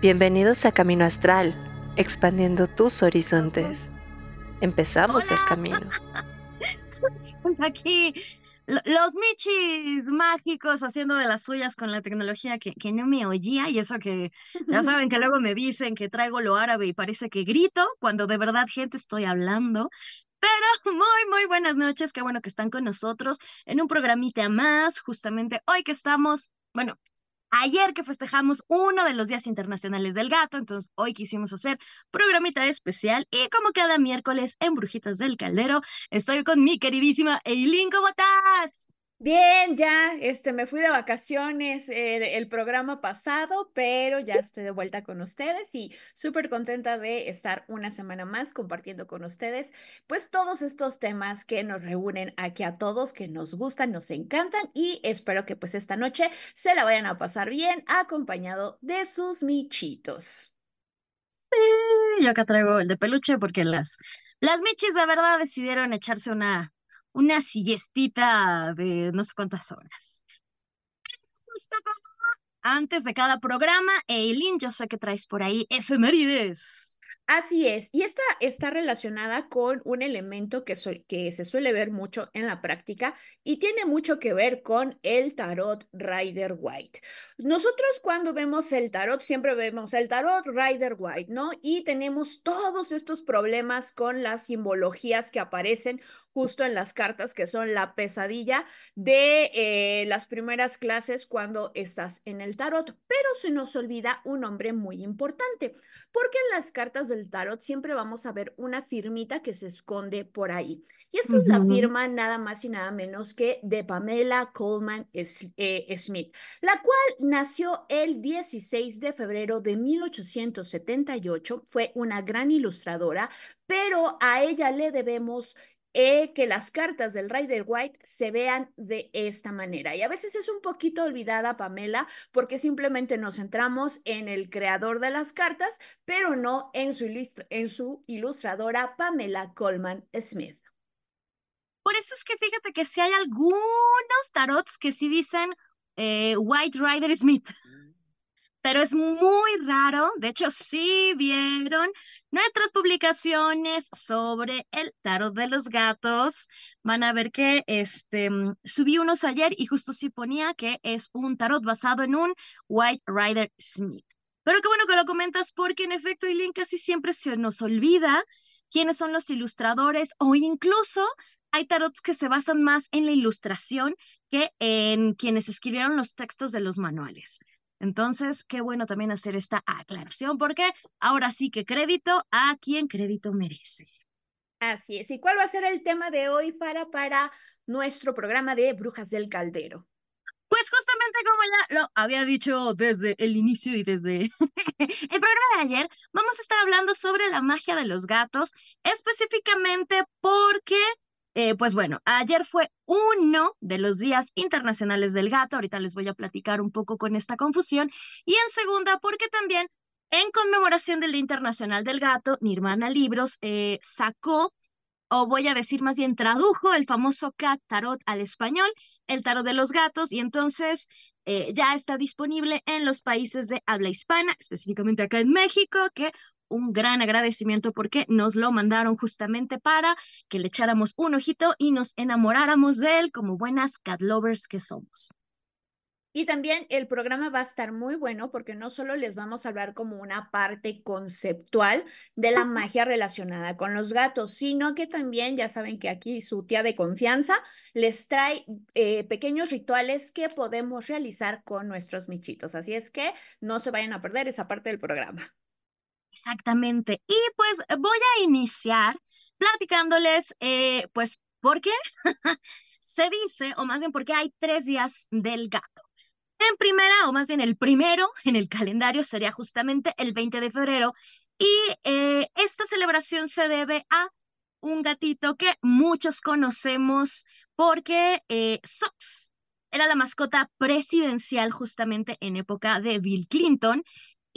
Bienvenidos a Camino Astral, expandiendo tus horizontes. Empezamos el camino. Aquí los michis mágicos haciendo de las suyas con la tecnología que, que, no me oía y eso que ya saben que luego me dicen que traigo lo árabe y parece que grito cuando de verdad gente estoy hablando. Pero muy, muy buenas noches, qué bueno que están con nosotros en un programita más, justamente hoy que estamos, bueno, ayer que festejamos uno de los días internacionales del gato, entonces hoy quisimos hacer programita especial y como cada miércoles en Brujitas del Caldero, estoy con mi queridísima Eileen, ¿cómo estás? Bien, ya, este, me fui de vacaciones eh, el programa pasado, pero ya estoy de vuelta con ustedes y súper contenta de estar una semana más compartiendo con ustedes, pues todos estos temas que nos reúnen aquí a todos, que nos gustan, nos encantan y espero que pues esta noche se la vayan a pasar bien acompañado de sus michitos. Sí, yo acá traigo el de peluche porque las, las michis de verdad decidieron echarse una una siestita de no sé cuántas horas. Justo antes de cada programa, Eileen, yo sé que traes por ahí efemérides. Así es, y esta está relacionada con un elemento que, que, se suele ver mucho en la práctica y tiene mucho que ver con el tarot Rider White. Nosotros cuando vemos el tarot, siempre vemos el tarot Rider White, ¿no? Y tenemos todos estos problemas con las simbologías que aparecen justo en las cartas, que son la pesadilla de eh, las primeras clases cuando estás en el tarot. Pero se nos olvida un nombre muy importante, porque en las cartas del tarot siempre vamos a ver una firmita que se esconde por ahí. Y esta es la firma nada más y nada menos que de Pamela Coleman eh, Smith, la cual nació el 16 de febrero de 1878. Fue una gran ilustradora, pero a ella le debemos eh, que las cartas del Rider White se vean de esta manera. Y a veces es un poquito olvidada Pamela porque simplemente nos centramos en el creador de las cartas, pero no en su, ilustradora Pamela Coleman Smith. Por eso es que fíjate que si hay algunos tarots que sí dicen eh, White Rider Smith pero es muy raro. De hecho, si vieron nuestras publicaciones sobre el tarot de los gatos, van a ver que este, mm, subí unos ayer y justo sí ponía que es un tarot basado en un White Rider Smith. Pero qué bueno que lo comentas porque en efecto, Eileen, casi siempre se nos olvida quiénes son los ilustradores o incluso hay tarots que se basan más en la ilustración que en quienes escribieron los textos de los manuales. Entonces, qué bueno también hacer esta aclaración porque ahora sí que crédito a quien crédito merece. Así es. ¿Y cuál va a ser el tema de hoy, para para nuestro programa de Brujas del Caldero? Pues justamente como ya lo había dicho desde el inicio y desde el programa de ayer, vamos a estar hablando sobre la magia de los gatos, específicamente porque eh, pues bueno, ayer fue uno de los días internacionales del gato, ahorita les voy a platicar un poco con esta confusión, y en segunda, porque también en conmemoración del Día Internacional del Gato, Nirvana Libros eh, sacó, o voy a decir más bien tradujo, el famoso Cat Tarot al español, el tarot de los gatos, y entonces eh, ya está disponible en los países de habla hispana, específicamente acá en México, que un gran agradecimiento porque nos lo mandaron justamente para que le echáramos un ojito y nos enamoráramos de él como buenas cat lovers que somos. Y también el programa va a estar muy bueno porque no solo les vamos a hablar como una parte conceptual de la magia relacionada con los gatos, sino que también ya saben que aquí su tía de confianza les trae eh, pequeños rituales que podemos realizar con nuestros michitos. Así es que no se vayan a perder esa parte del programa. Exactamente. Y pues voy a iniciar platicándoles, eh, pues, ¿por qué? Se dice, o más bien porque hay tres días del gato. En primera, o más bien el primero en el calendario sería justamente el 20 de febrero. Y eh, esta celebración se debe a un gatito que muchos conocemos porque eh, Sox era la mascota presidencial justamente en época de Bill Clinton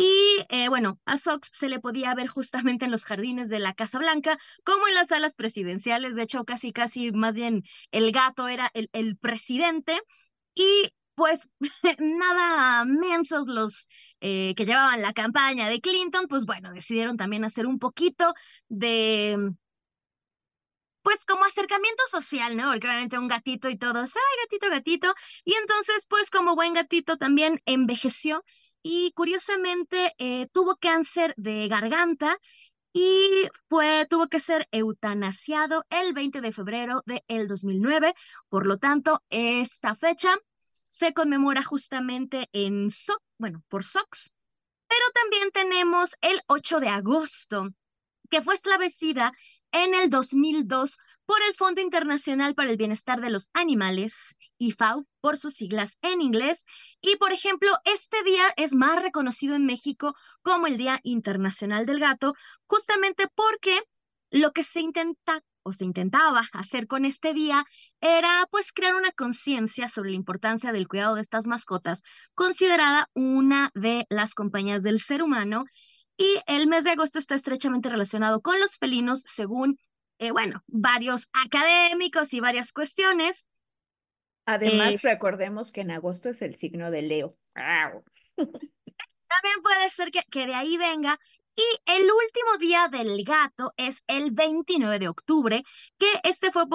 y eh, bueno, a Sox se le podía ver justamente en los jardines de la Casa Blanca, como en las salas presidenciales. De hecho, casi, casi, más bien, el gato era el, el presidente. Y pues nada mensos los eh, que llevaban la campaña de Clinton, pues bueno, decidieron también hacer un poquito de, pues como acercamiento social, ¿no? Porque obviamente un gatito y todos, ay, gatito, gatito. Y entonces, pues como buen gatito también envejeció y curiosamente eh, tuvo cáncer de garganta y fue, tuvo que ser eutanasiado el 20 de febrero del 2009. Por lo tanto, esta fecha se conmemora justamente en so bueno, por SOX, pero también tenemos el 8 de agosto, que fue establecida en el 2002 por el Fondo Internacional para el Bienestar de los Animales, IFAO, por sus siglas en inglés. Y, por ejemplo, este día es más reconocido en México como el Día Internacional del Gato, justamente porque lo que se intenta o se intentaba hacer con este día era pues crear una conciencia sobre la importancia del cuidado de estas mascotas, considerada una de las compañías del ser humano y el mes de agosto está estrechamente relacionado con los felinos, según, eh, bueno, varios académicos y varias cuestiones. Además, eh, recordemos que en agosto es el signo de Leo. También puede ser que, que de ahí venga. Y el último día del gato es el 29 de octubre, que este fue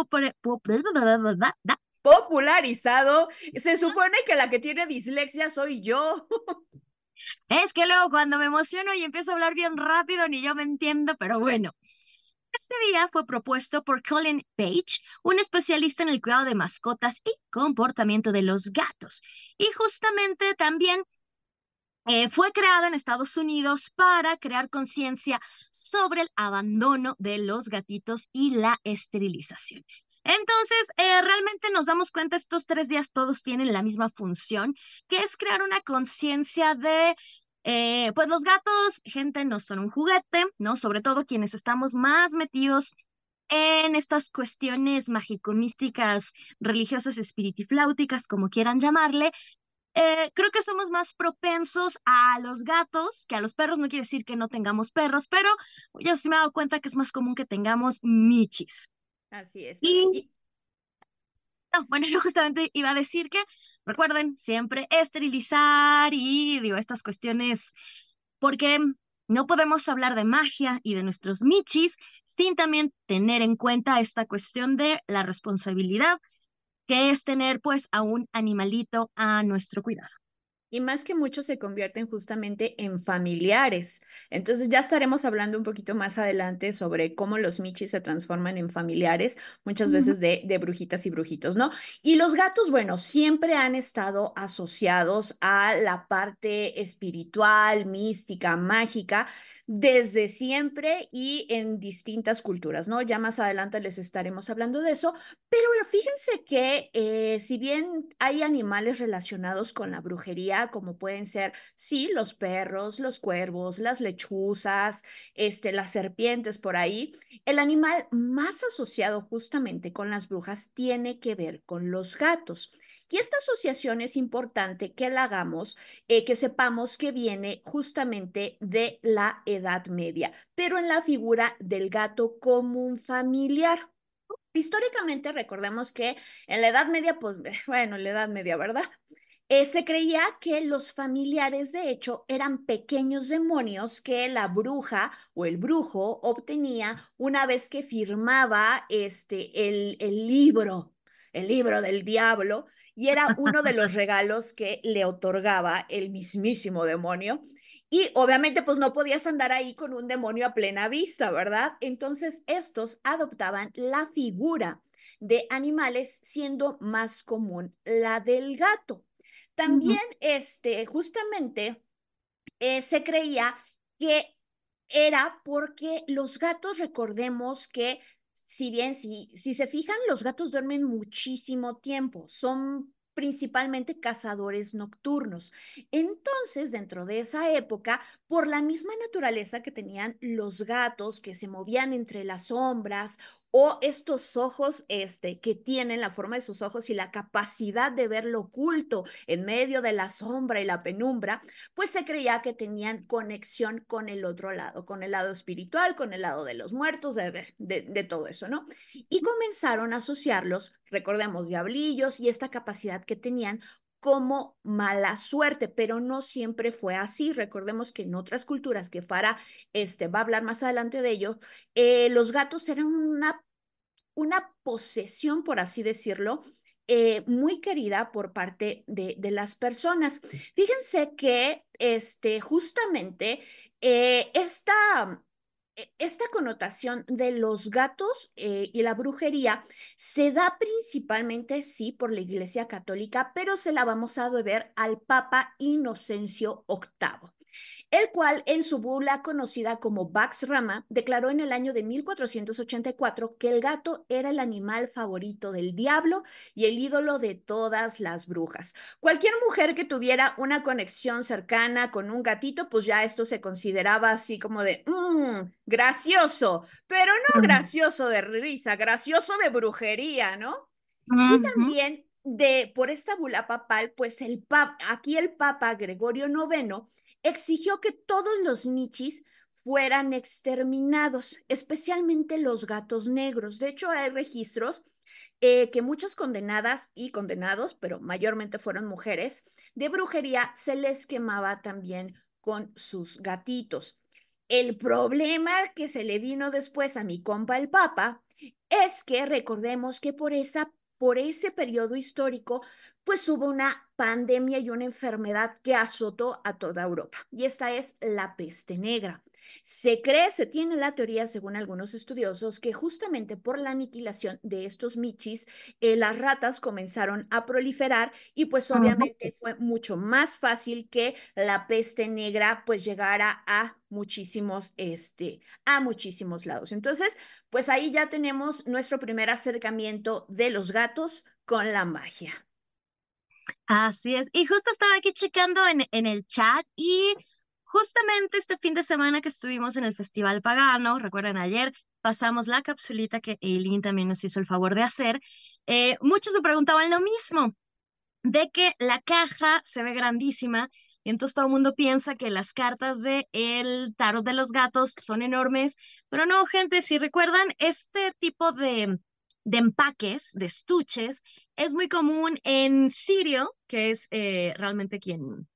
popularizado. Se supone que la que tiene dislexia soy yo. Es que luego cuando me emociono y empiezo a hablar bien rápido, ni yo me entiendo, pero bueno. Este día fue propuesto por Colin Page, un especialista en el cuidado de mascotas y comportamiento de los gatos. Y justamente también eh, fue creado en Estados Unidos para crear conciencia sobre el abandono de los gatitos y la esterilización. Entonces, eh, realmente nos damos cuenta, estos tres días todos tienen la misma función, que es crear una conciencia de, eh, pues los gatos, gente, no son un juguete, ¿no? Sobre todo quienes estamos más metidos en estas cuestiones mágico-místicas, religiosas, espiritifláuticas, como quieran llamarle, eh, creo que somos más propensos a los gatos que a los perros. No quiere decir que no tengamos perros, pero yo sí me he dado cuenta que es más común que tengamos michis. Así es. Y... bueno, yo justamente iba a decir que, recuerden, siempre esterilizar y digo, estas cuestiones, porque no podemos hablar de magia y de nuestros michis sin también tener en cuenta esta cuestión de la responsabilidad que es tener pues a un animalito a nuestro cuidado y más que muchos se convierten justamente en familiares. Entonces ya estaremos hablando un poquito más adelante sobre cómo los michis se transforman en familiares, muchas veces de, de brujitas y brujitos, ¿no? Y los gatos, bueno, siempre han estado asociados a la parte espiritual, mística, mágica desde siempre y en distintas culturas, ¿no? Ya más adelante les estaremos hablando de eso, pero fíjense que eh, si bien hay animales relacionados con la brujería, como pueden ser, sí, los perros, los cuervos, las lechuzas, este, las serpientes por ahí, el animal más asociado justamente con las brujas tiene que ver con los gatos. Y esta asociación es importante que la hagamos, eh, que sepamos que viene justamente de la Edad Media, pero en la figura del gato como un familiar. Históricamente recordemos que en la Edad Media, pues bueno, en la Edad Media, ¿verdad? Eh, se creía que los familiares, de hecho, eran pequeños demonios que la bruja o el brujo obtenía una vez que firmaba este, el, el libro, el libro del diablo, y era uno de los regalos que le otorgaba el mismísimo demonio. Y obviamente pues no podías andar ahí con un demonio a plena vista, ¿verdad? Entonces estos adoptaban la figura de animales siendo más común la del gato. También, este, justamente, eh, se creía que era porque los gatos, recordemos que si bien si, si se fijan, los gatos duermen muchísimo tiempo, son principalmente cazadores nocturnos. Entonces, dentro de esa época, por la misma naturaleza que tenían los gatos que se movían entre las sombras o estos ojos este, que tienen la forma de sus ojos y la capacidad de ver lo oculto en medio de la sombra y la penumbra, pues se creía que tenían conexión con el otro lado, con el lado espiritual, con el lado de los muertos, de, de todo eso, ¿no? Y comenzaron a asociarlos, recordemos, diablillos y esta capacidad que tenían como mala suerte, pero no siempre fue así. Recordemos que en otras culturas, que Farah este, va a hablar más adelante de ello, eh, los gatos eran una, una posesión, por así decirlo, eh, muy querida por parte de, de, las personas. Fíjense que este, justamente eh, esta, e, esta connotación de los gatos eh, y la brujería se da principalmente, sí, por la Iglesia Católica, pero se la vamos a deber al Papa Inocencio VIII el cual en su bula conocida como Vax Rama declaró en el año de 1484 que el gato era el animal favorito del diablo y el ídolo de todas las brujas. Cualquier mujer que tuviera una conexión cercana con un gatito, pues ya esto se consideraba así como de, mmm, gracioso, pero no gracioso de risa, gracioso de brujería, ¿no? Y también de por esta bula papal, pues el papa, aquí el papa Gregorio IX exigió que todos los michis fueran exterminados, especialmente los gatos negros. De hecho, hay registros eh, que muchas condenadas y condenados, pero mayormente fueron mujeres, de brujería se les quemaba también con sus gatitos. El problema que se le vino después a mi compa el Papa es que recordemos que por, esa, por ese periodo histórico pues hubo una pandemia y una enfermedad que azotó a toda Europa, y esta es la peste negra. Se cree, se tiene la teoría, según algunos estudiosos, que justamente por la aniquilación de estos michis, eh, las ratas comenzaron a proliferar y pues obviamente fue mucho más fácil que la peste negra pues llegara a muchísimos, este, a muchísimos lados. Entonces, pues ahí ya tenemos nuestro primer acercamiento de los gatos con la magia. Así es. Y justo estaba aquí checando en, en el chat y justamente este fin de semana que estuvimos en el Festival Pagano, recuerden ayer, pasamos la capsulita que Eileen también nos hizo el favor de hacer. Eh, muchos se preguntaban lo mismo, de que la caja se ve grandísima y entonces todo el mundo piensa que las cartas de el tarot de los gatos son enormes, pero no, gente, si recuerdan, este tipo de, de empaques, de estuches, es muy común en Sirio, que es eh, realmente quien,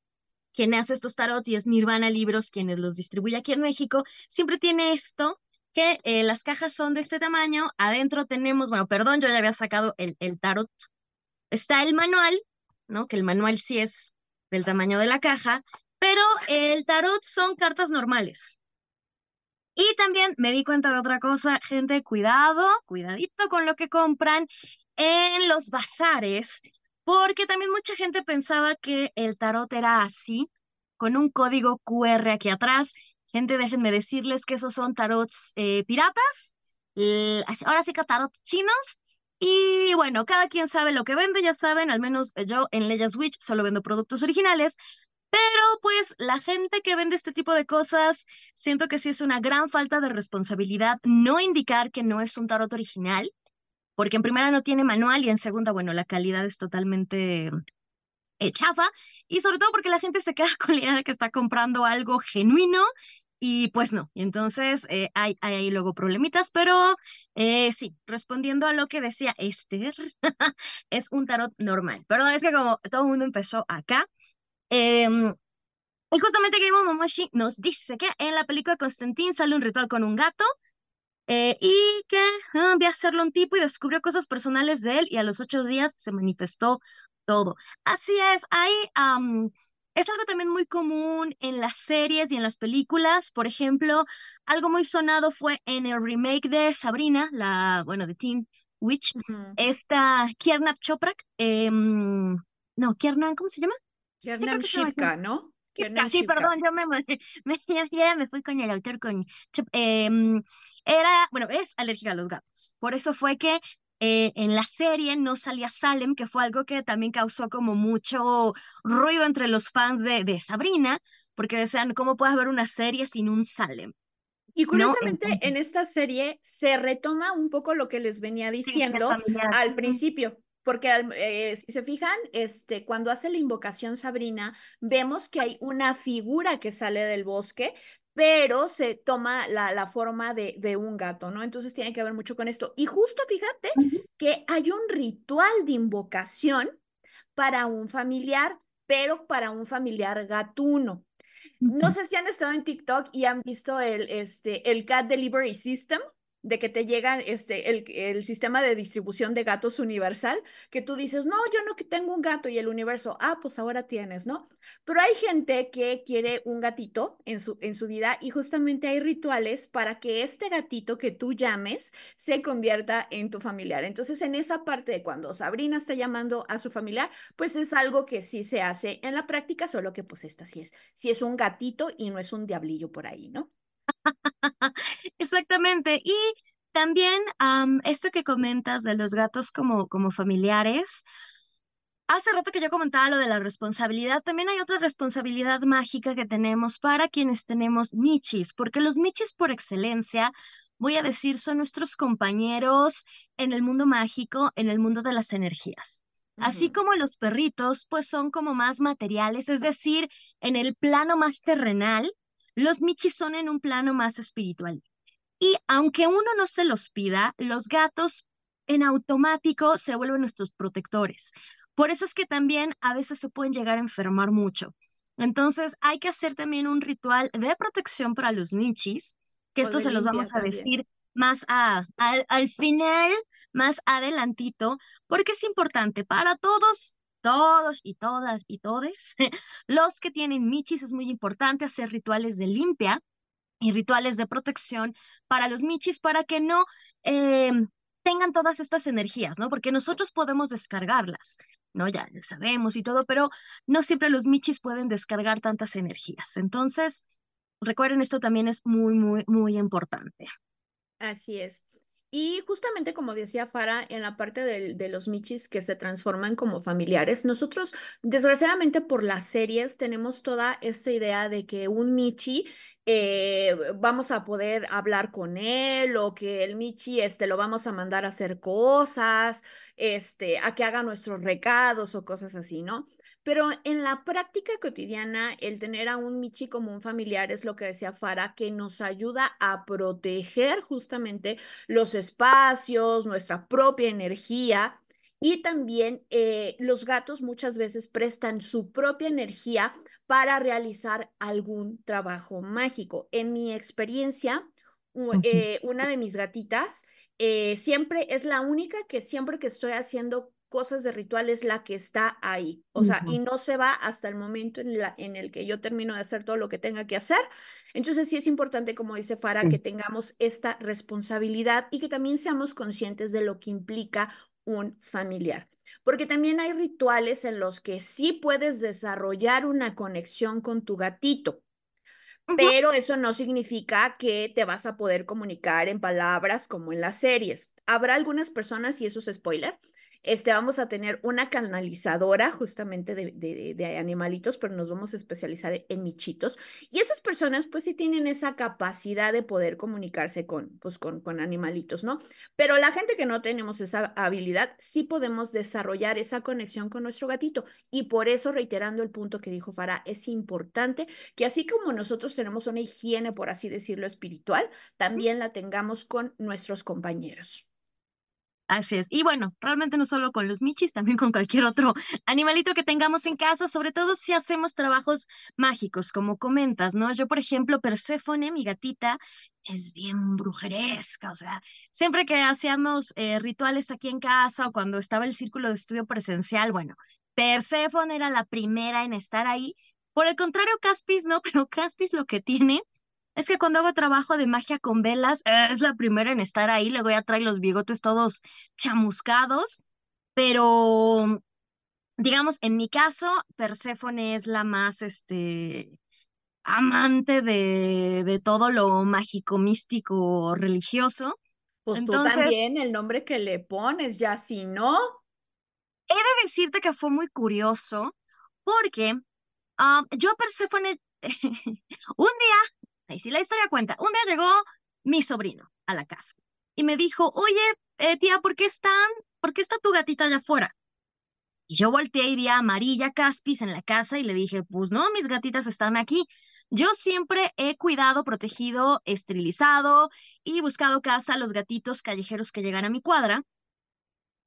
quien hace estos tarots y es Nirvana Libros quienes los distribuye aquí en México, siempre tiene esto que eh, las cajas son de este tamaño, adentro tenemos, bueno, perdón, yo ya había sacado el, el tarot, está el manual, ¿no? Que el manual sí es del tamaño de la caja, pero el tarot son cartas normales. Y también me di cuenta de otra cosa, gente, cuidado, cuidadito con lo que compran en los bazares, porque también mucha gente pensaba que el tarot era así, con un código QR aquí atrás. Gente, déjenme decirles que esos son tarots eh, piratas, ahora sí que tarots chinos. Y bueno, cada quien sabe lo que vende, ya saben, al menos yo en Leia Switch solo vendo productos originales, pero pues la gente que vende este tipo de cosas, siento que sí es una gran falta de responsabilidad no indicar que no es un tarot original porque en primera no tiene manual y en segunda, bueno, la calidad es totalmente eh, chafa y sobre todo porque la gente se queda con la idea de que está comprando algo genuino y pues no. Entonces eh, hay, hay, luego problemitas, pero eh, sí, respondiendo a lo que decía Esther, es un tarot normal. Perdón, es que como todo el mundo empezó acá. Em, y justamente Game Momoshi nos dice que en la película Constantine sale un ritual con un gato eh, y que ah, vi a hacerlo un tipo y descubrió cosas personales de él y a los ocho días se manifestó todo. Así es, ahí es algo también muy común en las series y en las películas. Por ejemplo, algo muy sonado fue en el remake de Sabrina, la, bueno, de Teen Witch, esta Kiernan Choprak, em, no, Kiernan, ¿cómo se llama? Kiernan Shipka, ¿no? Sí, perdón, yo me, me, ya me fui con el autor con em, era, bueno, es alérgica a los gatos. Por eso fue que eh, en la serie no salía Salem, que fue algo que también causó como mucho ruido entre los fans de, de Sabrina, porque decían, ¿cómo puedes ver una serie sin un Salem? Y curiosamente en esta serie se retoma un poco lo que les venía diciendo al principio porque eh, si se fijan, este, cuando hace la invocación Sabrina, vemos que hay una figura que sale del bosque, pero se toma la, la forma de, de, un gato, ¿no? Entonces tiene que ver mucho con esto. Y justo fíjate que hay un ritual de invocación para un familiar, pero para un familiar gatuno. No sé si han estado en TikTok y han visto el, este, el Cat Delivery System de que te llegan este, el, el, sistema de distribución de gatos universal, que tú dices, no, yo no tengo un gato y el universo, ah, pues ahora tienes, ¿no? Pero hay gente que quiere un gatito en su, en su vida y justamente hay rituales para que este gatito que tú llames se convierta en tu familiar. Entonces, en esa parte de cuando Sabrina está llamando a su familiar, pues es algo que sí se hace en la práctica, solo que pues esta sí es, sí es un gatito y no es un diablillo por ahí, ¿no? Exactamente. Y también esto que comentas de los gatos como, como familiares, hace rato que yo comentaba lo de la responsabilidad, también hay otra responsabilidad mágica que tenemos para quienes tenemos michis, porque los michis por excelencia, voy a decir, son nuestros compañeros en el mundo mágico, en el mundo de las energías. Así como los perritos, pues son como más materiales, es decir, en el plano más terrenal, los michis son en un plano más espiritual. Y aunque uno no se los pida, los gatos en automático se vuelven nuestros protectores. Por eso es que también a veces se pueden llegar a enfermar mucho. Entonces hay que hacer también un ritual de protección para los michis, que esto se los vamos a decir más a, al, al final, más adelantito, porque es importante para todos todos y todas y todes, los que tienen michis, es muy importante hacer rituales de limpia y rituales de protección para los michis para que no em, tengan todas estas energías, ¿no? Porque nosotros podemos descargarlas, ¿no? Ya sabemos y todo, pero no siempre los michis pueden descargar tantas energías. Entonces, recuerden, esto también es muy, muy, muy importante. Así es. Y justamente como decía Fara, en la parte de, los michis que se transforman como familiares, nosotros desgraciadamente por las series tenemos toda esta idea de que un michi eh, vamos a poder hablar con él o que el michi este, lo vamos a mandar a hacer cosas, este, a que haga nuestros recados o cosas así, ¿no? Pero en la práctica cotidiana, el tener a un Michi como un familiar es lo que decía Fara, que nos ayuda a proteger justamente los espacios, nuestra propia energía. Y también eh, los gatos muchas veces prestan su propia energía para realizar algún trabajo mágico. En mi experiencia, eh, una de mis gatitas eh, siempre es la única que siempre que estoy haciendo cosas de ritual es la que está ahí. O sea, y no se va hasta el momento en, la, en el que yo termino de hacer todo lo que tenga que hacer. Entonces sí es importante, como dice Fara, que tengamos esta responsabilidad y que también seamos conscientes de lo que implica un familiar. Porque también hay rituales en los que sí puedes desarrollar una conexión con tu gatito. Pero eso no significa que te vas a poder comunicar en palabras como en las series. Habrá algunas personas, y eso es spoiler, este, vamos a tener una canalizadora justamente de, animalitos, pero nos vamos a especializar en michitos. Y esas personas pues sí tienen esa capacidad de poder comunicarse con, pues, con, con animalitos, ¿no? Pero la gente que no tenemos esa habilidad, sí podemos desarrollar esa conexión con nuestro gatito. Y por eso, reiterando el punto que dijo Farah, es importante que así como nosotros tenemos una higiene, por así decirlo, espiritual, también la tengamos con nuestros compañeros. Así es. Y bueno, realmente no solo con los michis, también con cualquier otro animalito que tengamos en casa, sobre todo si hacemos trabajos mágicos, como comentas, ¿no? Yo, por ejemplo, Perséfone, mi gatita, es bien brujeresca, o sea, siempre que hacíamos eh, rituales aquí en casa o cuando estaba el círculo de estudio presencial, bueno, Perséfone era la primera en estar ahí. Por el contrario, Caspis no, pero Caspis lo que tiene es que cuando hago trabajo de magia con velas, es la primera en estar ahí, luego ya trae los bigotes todos chamuscados, pero digamos, en mi caso, Perséfone es la más, este, amante de, de todo lo mágico, místico, religioso. Pues tú también, el nombre que le pones, ya si no. He de decirte que fue muy curioso, porque ah, yo Perséfone, un día Ahí sí la historia cuenta. Un día llegó mi sobrino a la casa y me dijo, oye, eh, tía, ¿por qué están, por qué está tu gatita allá afuera? Y yo volteé y vi a Amarilla Caspis en la casa y le dije, pues no, mis gatitas están aquí. Yo siempre he cuidado, protegido, esterilizado y buscado casa a los gatitos callejeros que llegan a mi cuadra.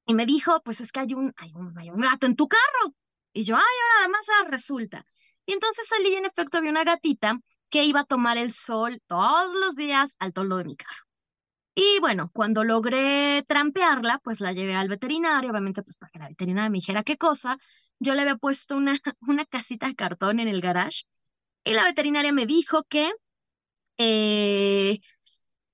Y me dijo, pues es que hay un, hay un, hay un gato en tu carro. Y yo, ay, ahora además resulta. Y entonces salí y en efecto había una gatita que iba a tomar el sol todos los días al toldo de mi carro. Y bueno, cuando logré trampearla, pues la llevé al veterinario, obviamente pues para que la veterinaria me dijera qué cosa. Yo le había puesto una, una casita de cartón en el garage y la veterinaria me dijo que, eh,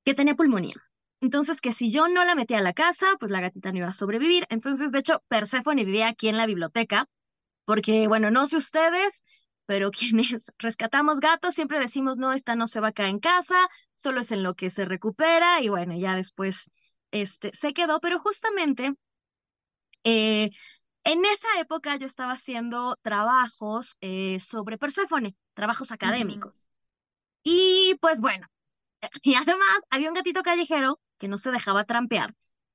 que tenía pulmonía. Entonces, que si yo no la metía a la casa, pues la gatita no iba a sobrevivir. Entonces, de hecho, Persephone vivía aquí en la biblioteca, porque, bueno, no sé ustedes, pero quienes rescatamos gatos siempre decimos, no, esta no se va a caer en casa, solo es en lo que se recupera y bueno, ya después este, se quedó, pero justamente eh, en esa época yo estaba haciendo trabajos eh, sobre Perséfone, trabajos académicos. Y pues bueno, y además había un gatito callejero que no se dejaba trampear,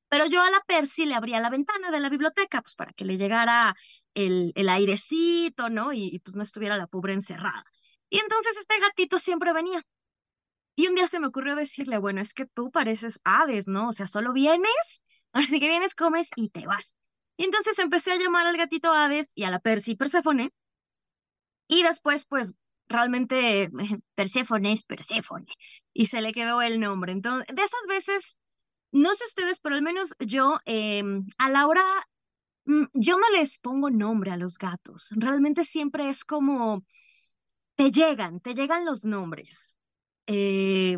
pero yo a la Percy le abría la ventana de la biblioteca, pues para que le llegara el, el airecito, ¿no? Y, pues no estuviera la pobre encerrada. Y entonces este gatito siempre venía. Y un día se me ocurrió decirle, bueno, es que tú pareces aves, ¿no? O sea, solo vienes, ahora sí que vienes, comes y te vas. Y entonces empecé a llamar al gatito Hades y a la Percy Perséfone. Y después, pues, realmente Perséfone es Perséfone. Y se le quedó el nombre. Entonces, de esas veces, no sé ustedes, pero al menos yo, em, a la hora yo no les pongo nombre a los gatos. Realmente siempre es como, te llegan, te llegan los nombres. Eh,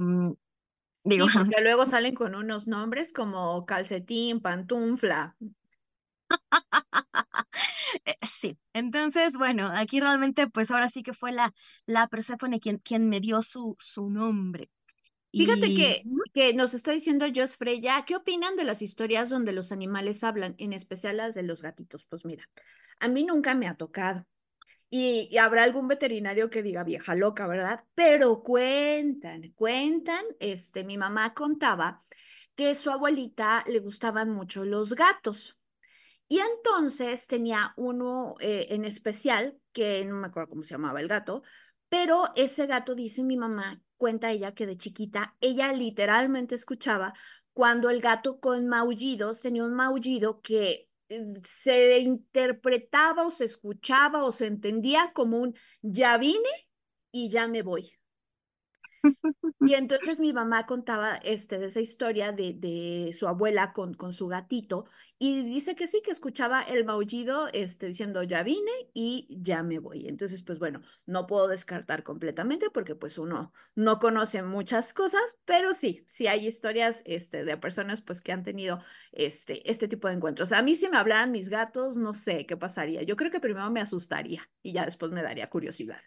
digo, sí, porque luego salen con unos nombres como calcetín, pantufla. Eh, sí, entonces, bueno, aquí realmente, pues ahora sí que fue la, la Persephone quien, quien me dio su, su nombre. Fíjate que, que nos está diciendo Jos Freya, ¿qué opinan de las historias donde los animales hablan, en especial las de los gatitos? Pues mira, a mí nunca me ha tocado. Y, habrá algún veterinario que diga vieja loca, ¿verdad? Pero cuentan, cuentan, este, mi mamá contaba que su abuelita le gustaban mucho los gatos. Y entonces tenía uno eh, en especial, que no me acuerdo cómo se llamaba el gato, pero ese gato, dice mi mamá, cuenta ella que de chiquita ella literalmente escuchaba cuando el gato con maullidos tenía un maullido que eh, se interpretaba o se escuchaba o se entendía como un ya vine y ya me voy. Y entonces mi mamá contaba este, de esa historia de, de su abuela con, con su gatito y dice que sí, que escuchaba el maullido este, diciendo ya vine y ya me voy. Entonces, pues bueno, no puedo descartar completamente porque pues uno no conoce muchas cosas, pero sí, sí hay historias este, de personas pues que han tenido este, este tipo de encuentros. A mí si me hablaran mis gatos, no sé qué pasaría. Yo creo que primero me asustaría y ya después me daría curiosidad.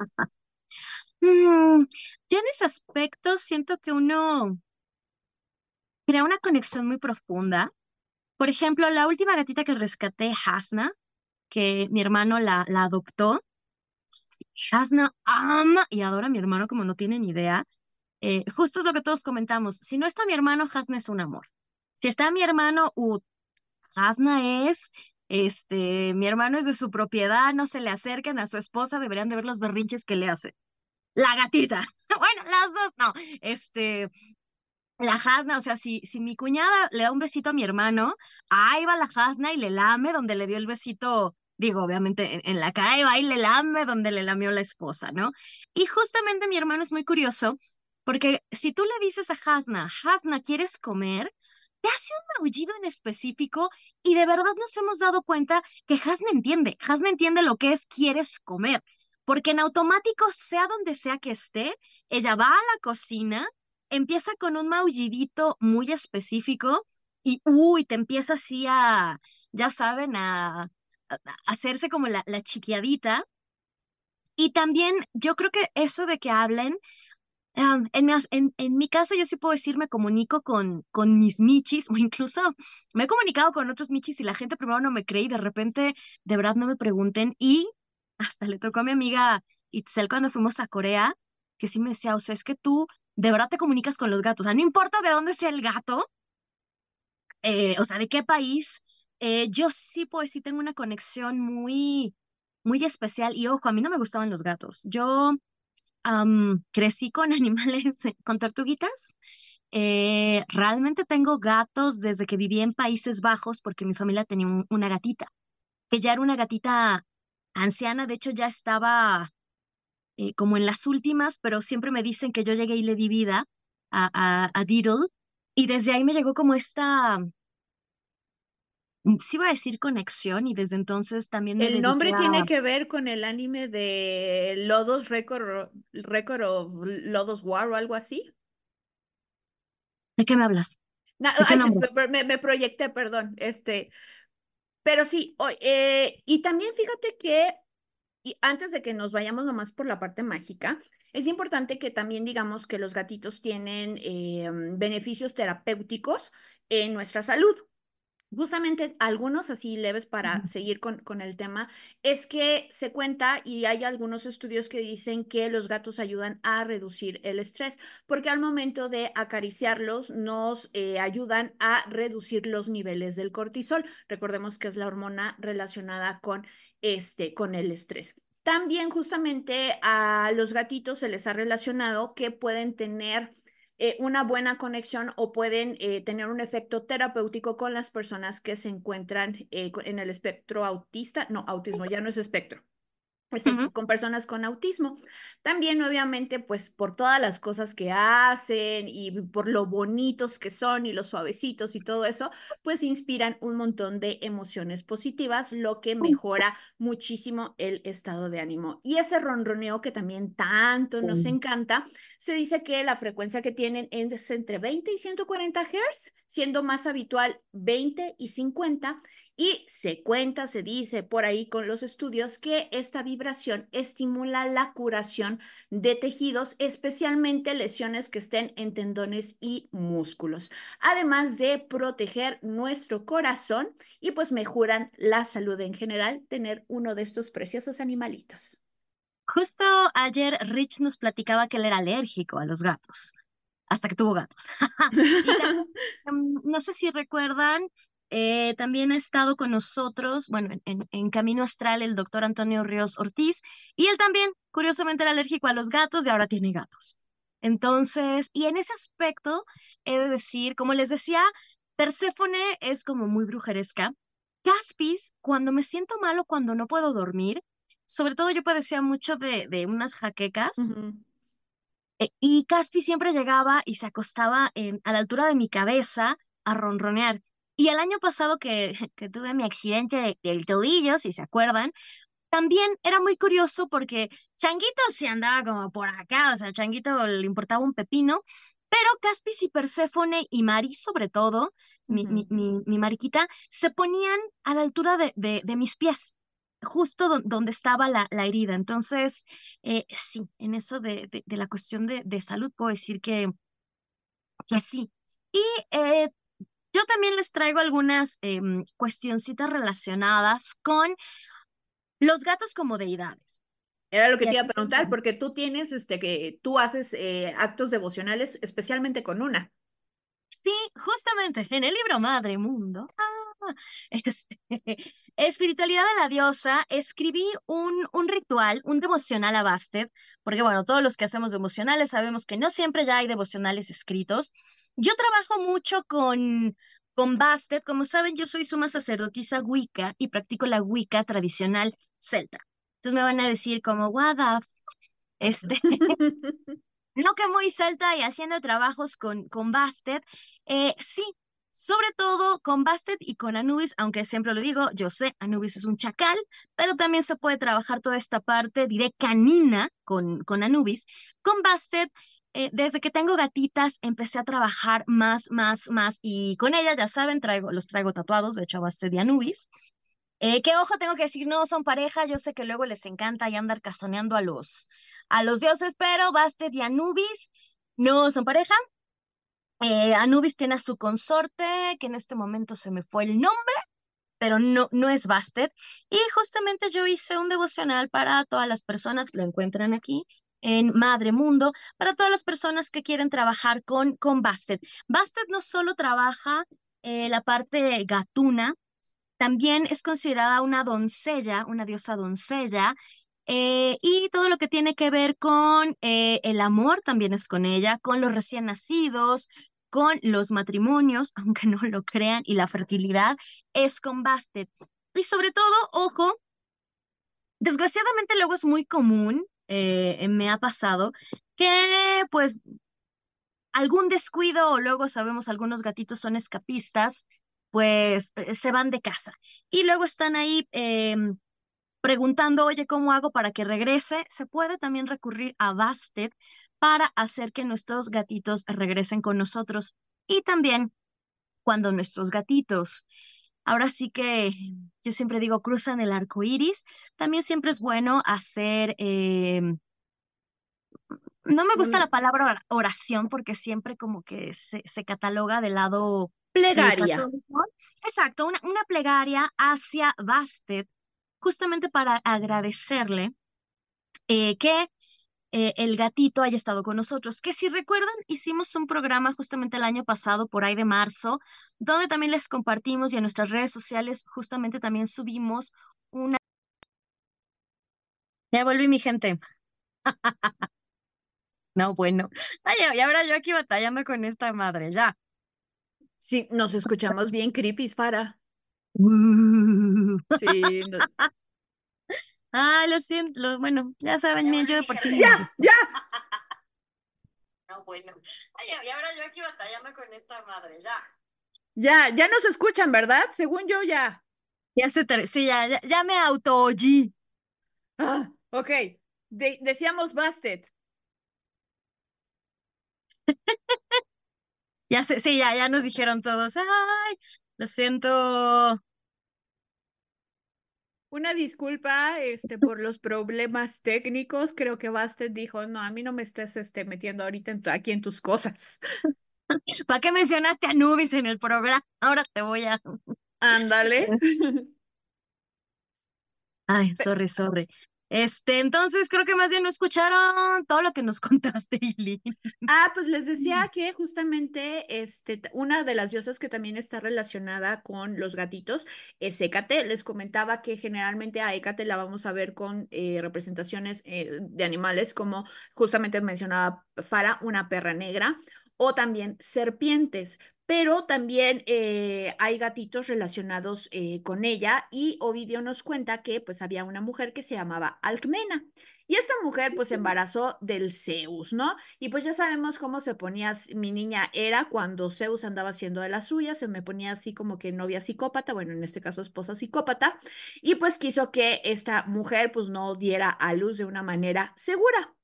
Mm, yo en ese aspecto siento que uno crea una conexión muy profunda. Por ejemplo, la última gatita que rescaté, Hasna, que mi hermano la, la adoptó. Hasna ama y adora a mi hermano como no tiene ni idea. Eh, justo es lo que todos comentamos. Si no está mi hermano, Hasna es un amor. Si está mi hermano, uh, Hasna es, este, mi hermano es de su propiedad, no se le acercan a su esposa, deberían de ver los berrinches que le hace la gatita. Bueno, las dos no. Este, la Hasna, o sea, si, si mi cuñada le da un besito a mi hermano, ahí va la Hasna y le lame donde le dio el besito, digo, obviamente en, la cara, y va y le lame donde le lamió la esposa, ¿no? Y justamente mi hermano es muy curioso, porque si tú le dices a Hasna, Hasna, ¿quieres comer? Te hace un maullido en específico y de verdad nos hemos dado cuenta que Hasna entiende, Hasna entiende lo que es quieres comer porque en automático, sea donde sea que esté, ella va a la cocina, empieza con un maullidito muy específico y, uy, te empieza así a, ya saben, a, hacerse como la, la chiquiadita. Y también yo creo que eso de que hablen, en, mi, en, en, mi caso, yo sí puedo decir, me comunico con, con mis michis, o incluso me he comunicado con otros michis y la gente primero no me cree y de repente de verdad no me pregunten. Y hasta le tocó a mi amiga Itzel cuando fuimos a Corea, que sí me decía, o sea, es que tú de verdad te comunicas con los gatos, o sea, no importa de dónde sea el gato, eh, o sea, de qué país, eh, yo sí pues sí tengo una conexión muy, muy especial y ojo, a mí no me gustaban los gatos, yo crecí con animales, con tortuguitas, eh, realmente tengo gatos desde que viví en Países Bajos porque mi familia tenía una gatita, que ya era una gatita anciana, de hecho ya estaba eh, como en las últimas, pero siempre me dicen que yo llegué y le di vida a, a, a Diddle, y desde ahí me llegó como esta, mm, sí iba a decir conexión, y desde entonces también me El nombre tiene que ver con el anime de Lodos Record, Record of Lodos War o algo así. ¿De qué me hablas? Me, me- me proyecté, perdón. Este, pero sí, eh, y también fíjate que y antes de que nos vayamos nomás por la parte mágica, es importante que también digamos que los gatitos tienen eh, beneficios terapéuticos en nuestra salud. Justamente algunos así leves para seguir con, con el tema, es que se cuenta y hay algunos estudios que dicen que los gatos ayudan a reducir el estrés, porque al momento de acariciarlos nos eh, ayudan a reducir los niveles del cortisol. Recordemos que es la hormona relacionada con, este, con el estrés. También justamente a los gatitos se les ha relacionado que pueden tener eh, una buena conexión o pueden eh, tener un efecto terapéutico con las personas que se encuentran eh, en el espectro autista. No, autismo ya no es espectro. Excepto con personas con autismo. También, obviamente, pues por todas las cosas que hacen y por lo bonitos que son y los suavecitos y todo eso, pues inspiran un montón de emociones positivas, lo que mejora muchísimo el estado de ánimo. Y ese ronroneo que también tanto nos encanta, se dice que la frecuencia que tienen es entre 20 y 140 Hz, siendo más habitual 20 y 50. Y se cuenta, se dice por ahí con los estudios que esta vibración estimula la curación de tejidos, especialmente lesiones que estén en tendones y músculos, además de proteger nuestro corazón y pues mejoran la salud en general tener uno de estos preciosos animalitos. Justo ayer Rich nos platicaba que él era alérgico a los gatos, hasta que tuvo gatos. Y también, mm, no sé si recuerdan, eh, también ha estado con nosotros, bueno, en, en- Camino Astral, el doctor Antonio Ríos Ortiz, y él también, curiosamente, era alérgico a los gatos y ahora tiene gatos. Entonces, y en ese aspecto, he de decir, como les decía, Perséfone es como muy brujeresca. Caspis, cuando me siento mal o cuando no puedo dormir, sobre todo yo padecía mucho de, de unas jaquecas, eh, y Caspi siempre llegaba y se acostaba en, a la altura de mi cabeza a ronronear. Y el año pasado que, que tuve mi accidente de- del tobillo, si se acuerdan, también era muy curioso porque Changuito se andaba como por acá, o sea, Changuito le importaba un pepino, pero Caspis y Perséfone y Mari, sobre todo, mi, mi, mi, mi mariquita, se ponían a la altura de, de, de mis pies, justo don- donde estaba la, la herida. Entonces, eh, sí, en eso de, de, de la cuestión de, de salud puedo decir que, que sí. Y eh, yo también les traigo algunas em, cuestioncitas relacionadas con los gatos como deidades. Era lo que te iba a preguntar, porque tú tienes, este, que tú haces eh, actos devocionales, especialmente con una. Sí, justamente en el libro Madre Mundo, ah, este, Espiritualidad de la Diosa, escribí un, un ritual, un devocional a Bastet, porque bueno, todos los que hacemos devocionales sabemos que no siempre ya hay devocionales escritos. Yo trabajo mucho con, con Bastet, como saben, yo soy suma sacerdotisa Wicca y practico la Wicca tradicional celta. Entonces me van a decir como, what the f-?" este, no que muy celta y haciendo trabajos con, con Bastet. Eh, sí, sobre todo con Bastet y con Anubis, aunque siempre lo digo, yo sé, Anubis es un chacal, pero también se puede trabajar toda esta parte, diré canina con, con Anubis. Con Bastet, eh, desde que tengo gatitas, empecé a trabajar más, más, más, y con ella, ya saben, traigo, los traigo tatuados, de hecho, a Bastet y Anubis. Eh, que ojo, tengo que decir, no son pareja, yo sé que luego les encanta ya andar cazoneando a los, a los dioses, pero Bastet y Anubis no son pareja. Eh, Anubis tiene a su consorte, que en este momento se me fue el nombre, pero no, no es Bastet. Y justamente yo hice un devocional para todas las personas, lo encuentran aquí en Madre Mundo, para todas las personas que quieren trabajar con, con Bastet. Bastet no solo trabaja eh, la parte gatuna, también es considerada una doncella, una diosa doncella, eh, y todo lo que tiene que ver con eh, el amor también es con ella, con los recién nacidos, con los matrimonios, aunque no lo crean, y la fertilidad es con Bastet. Y sobre todo, ojo, desgraciadamente luego es muy común, eh, me ha pasado, que pues algún descuido o luego sabemos algunos gatitos son escapistas, pues se van de casa y luego están ahí em, preguntando, oye, ¿cómo hago para que regrese? Se puede también recurrir a Bastet para hacer que nuestros gatitos regresen con nosotros y también cuando nuestros gatitos Ahora sí que yo siempre digo, cruzan el arco iris. También siempre es bueno hacer em, no me gusta la palabra oración porque siempre como que se, se cataloga del lado eh, plegaria. Exacto, una, una plegaria hacia Bastet, justamente para agradecerle eh, que eh, el gatito haya estado con nosotros. Que si recuerdan, hicimos un programa justamente el año pasado, por ahí de marzo, donde también les compartimos y en nuestras redes sociales justamente también subimos una... Ya volví mi gente. No, bueno. Y ahora yo aquí batallando con esta madre, ya. Sí, nos escuchamos bien creepy, Fara. Sí. Ah, lo siento, bueno, ya saben, bien, yo de por sí. ¡Ya! ¡Ya! No, bueno. Ay, y ahora yo aquí batallando con esta madre, ya. Ya, ya nos escuchan, ¿verdad? Según yo, ya. Ya se sí, ya, ya, ya me auto -oí. Ah, ok. decíamos Bastet. ya sé, sí, ya, ya nos dijeron todos, ay, lo siento. Una disculpa este, por los problemas técnicos. Creo que Bastet dijo, no, a mí no me estés este, metiendo ahorita en aquí en tus cosas. ¿Para qué mencionaste a Nubis en el programa? Ahora te voy a... Ándale. Ay, sorry, sorry. Este, entonces creo que más bien no escucharon todo lo que nos contaste, Ili. Ah, pues les decía que justamente este, una de las diosas que también está relacionada con los gatitos es Hécate. Les comentaba que generalmente a Hécate la vamos a ver con eh, representaciones eh, de animales, como justamente mencionaba Fara, una perra negra o también serpientes, pero también eh, hay gatitos relacionados eh, con ella y Ovidio nos cuenta que pues había una mujer que se llamaba Alcmena. Y esta mujer pues se embarazó del Zeus, ¿no? Y pues ya sabemos cómo se ponía, mi niña era cuando Zeus andaba haciendo de la suya, se me ponía así como que novia psicópata, bueno, en este caso esposa psicópata, y pues quiso que esta mujer pues no diera a luz de una manera segura.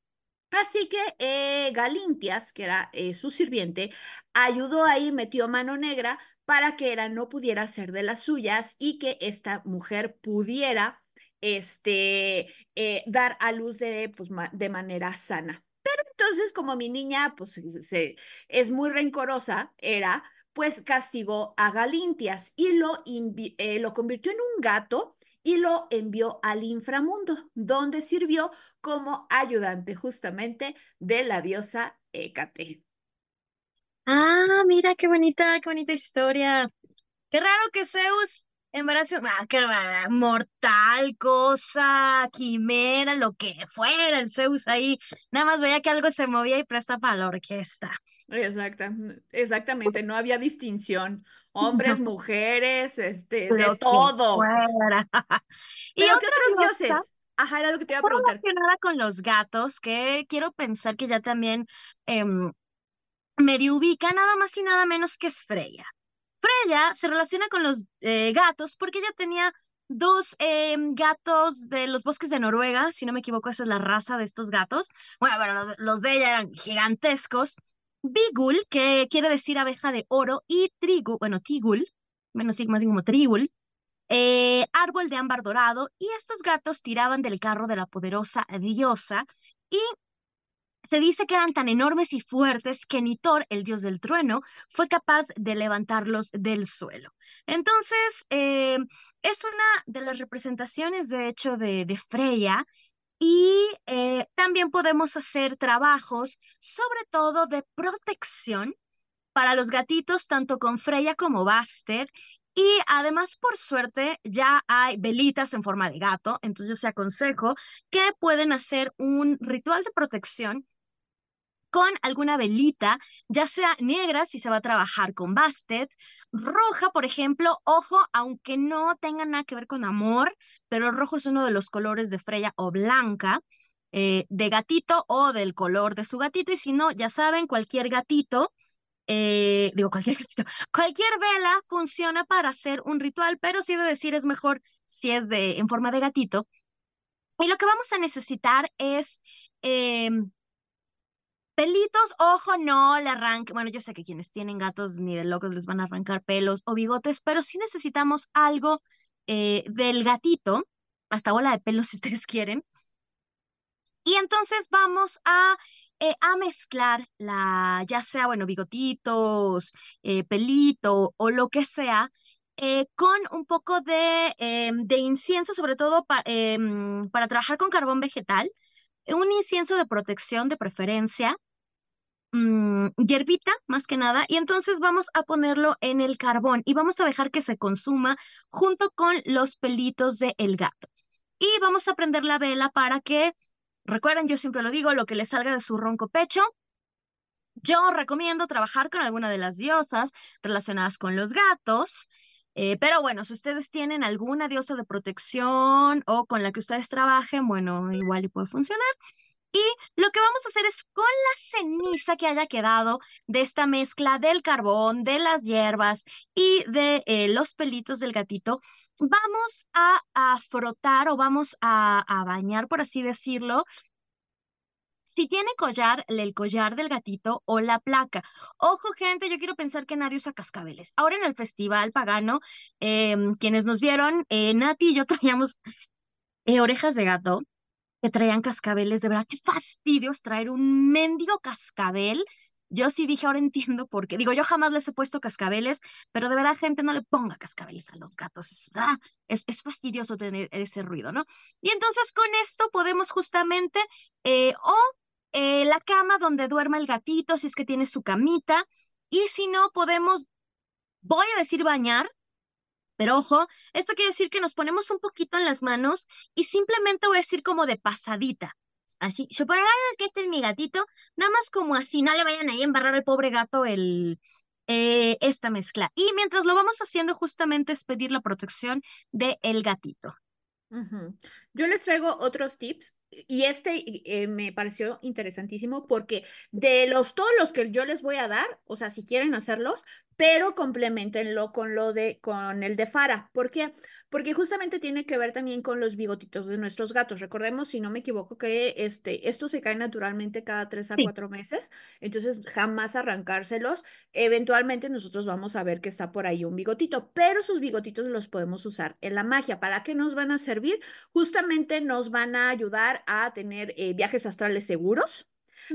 Así que eh, Galintias, que era eh, su sirviente, ayudó ahí, metió mano negra para que Hera no pudiera ser de las suyas y que esta mujer pudiera este, eh, dar a luz de, pues, de manera sana. Pero entonces, como mi niña pues, se, es muy rencorosa, era, pues castigó a Galintias y lo, lo convirtió en un gato y lo envió al inframundo, donde sirvió como ayudante justamente de la diosa Hécate. Ah, mira qué bonita, qué bonita historia. Qué raro que Zeus embarazo, ah, qué mortal, cosa, quimera, lo que fuera, el Zeus ahí, nada más veía que algo se movía y presta para la orquesta. Exacta, exactamente, no había distinción hombres, mujeres, este, de todo. ¿Y qué otros dioses? Ajá, era lo que te iba a preguntar. relacionada con los gatos, que quiero pensar que ya también eh, medio ubica nada más y nada menos que es Freya. Freya se relaciona con los eh, gatos porque ella tenía dos em, gatos de los bosques de Noruega, si no me equivoco, esa es la raza de estos gatos. Bueno, bueno, los de ella eran gigantescos Bigul, que quiere decir abeja de oro, y Trigul, bueno, Tigul, menos más como Trigul, eh, árbol de ámbar dorado, y estos gatos tiraban del carro de la poderosa diosa, y se dice que eran tan enormes y fuertes que ni Thor, el dios del trueno, fue capaz de levantarlos del suelo. Entonces, eh, es una de las representaciones, de hecho, de, de Freya, y eh, también podemos hacer trabajos, sobre todo de protección para los gatitos, tanto con Freya como Buster. Y además, por suerte, ya hay velitas en forma de gato, entonces yo se aconsejo que pueden hacer un ritual de protección con alguna velita, ya sea negra si se va a trabajar con bastet, roja, por ejemplo, ojo, aunque no tenga nada que ver con amor, pero rojo es uno de los colores de Freya o blanca. Eh, de gatito o del color de su gatito y si no, ya saben, cualquier gatito eh, digo, cualquier cualquier vela funciona para hacer un ritual, pero sí de decir es mejor si es de, en forma de gatito. Y lo que vamos a necesitar es em, pelitos, ojo, no le arranque. Bueno, yo sé que quienes tienen gatos ni de locos les van a arrancar pelos o bigotes, pero sí necesitamos algo eh, del gatito, hasta bola de pelos si ustedes quieren. Y entonces vamos a eh, a mezclar la, ya sea, bueno, bigotitos, eh, pelito o lo que sea, eh, con un poco de, de incienso, sobre todo em, para trabajar con carbón vegetal, un incienso de protección de preferencia, mm, hierbita más que nada, y entonces vamos a ponerlo en el carbón y vamos a dejar que se consuma junto con los pelitos del el gato. Y vamos a prender la vela para que Recuerden, yo siempre lo digo, lo que les salga de su ronco pecho. Yo recomiendo trabajar con alguna de las diosas relacionadas con los gatos. Eh, pero bueno, si ustedes tienen alguna diosa de protección o con la que ustedes trabajen, bueno, igual y puede funcionar. Y lo que vamos a hacer es con la ceniza que haya quedado de esta mezcla del carbón, de las hierbas y de eh, los pelitos del gatito, vamos a, frotar o vamos a, bañar, por así decirlo, si tiene collar, el collar del gatito o la placa. Ojo, gente, yo quiero pensar que nadie usa cascabeles. Ahora en el festival pagano, em, quienes nos vieron, eh, Nati y yo traíamos eh, orejas de gato que traían cascabeles, de verdad, qué fastidios traer un mendigo cascabel. Yo sí dije, ahora entiendo por qué. Digo, yo jamás les he puesto cascabeles, pero de verdad, gente, no le ponga cascabeles a los gatos. Es, ah, es, fastidioso tener ese ruido, ¿no? Y entonces con esto podemos justamente, eh, o eh, la cama donde duerma el gatito, si es que tiene su camita, y si no, podemos, voy a decir bañar, pero ojo, esto quiere decir que nos ponemos un poquito en las manos y simplemente voy a decir como de pasadita. Así, supongan que este es mi gatito, nada más como así, no le vayan ahí a embarrar al pobre gato el, eh, esta mezcla. Y mientras lo vamos haciendo, justamente es pedir la protección del el gatito. Yo les traigo otros tips y este eh, me pareció interesantísimo porque de los todos los que yo les voy a dar, o sea, si quieren hacerlos, pero complementenlo con lo de, con el de Fara. ¿Por qué? Porque justamente tiene que ver también con los bigotitos de nuestros gatos. Recordemos, si no me equivoco, que este, esto se cae naturalmente cada tres a cuatro meses, entonces jamás arrancárselos. Eventualmente nosotros vamos a ver que está por ahí un bigotito, pero sus bigotitos los podemos usar en la magia. ¿Para qué nos van a servir? Justamente nos van a ayudar a tener eh, viajes astrales seguros.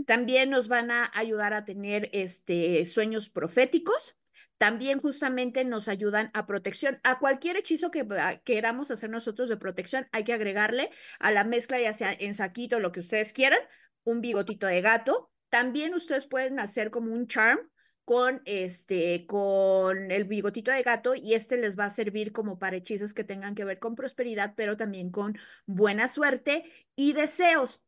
También nos van a ayudar a tener este, sueños proféticos también justamente nos ayudan a protección. A cualquier hechizo que queramos hacer nosotros de protección, hay que agregarle a la mezcla, ya sea en saquito, lo que ustedes quieran, un bigotito de gato. También ustedes pueden hacer como un charm con este, con el bigotito de gato y este les va a servir como para hechizos que tengan que ver con prosperidad, pero también con buena suerte y deseos.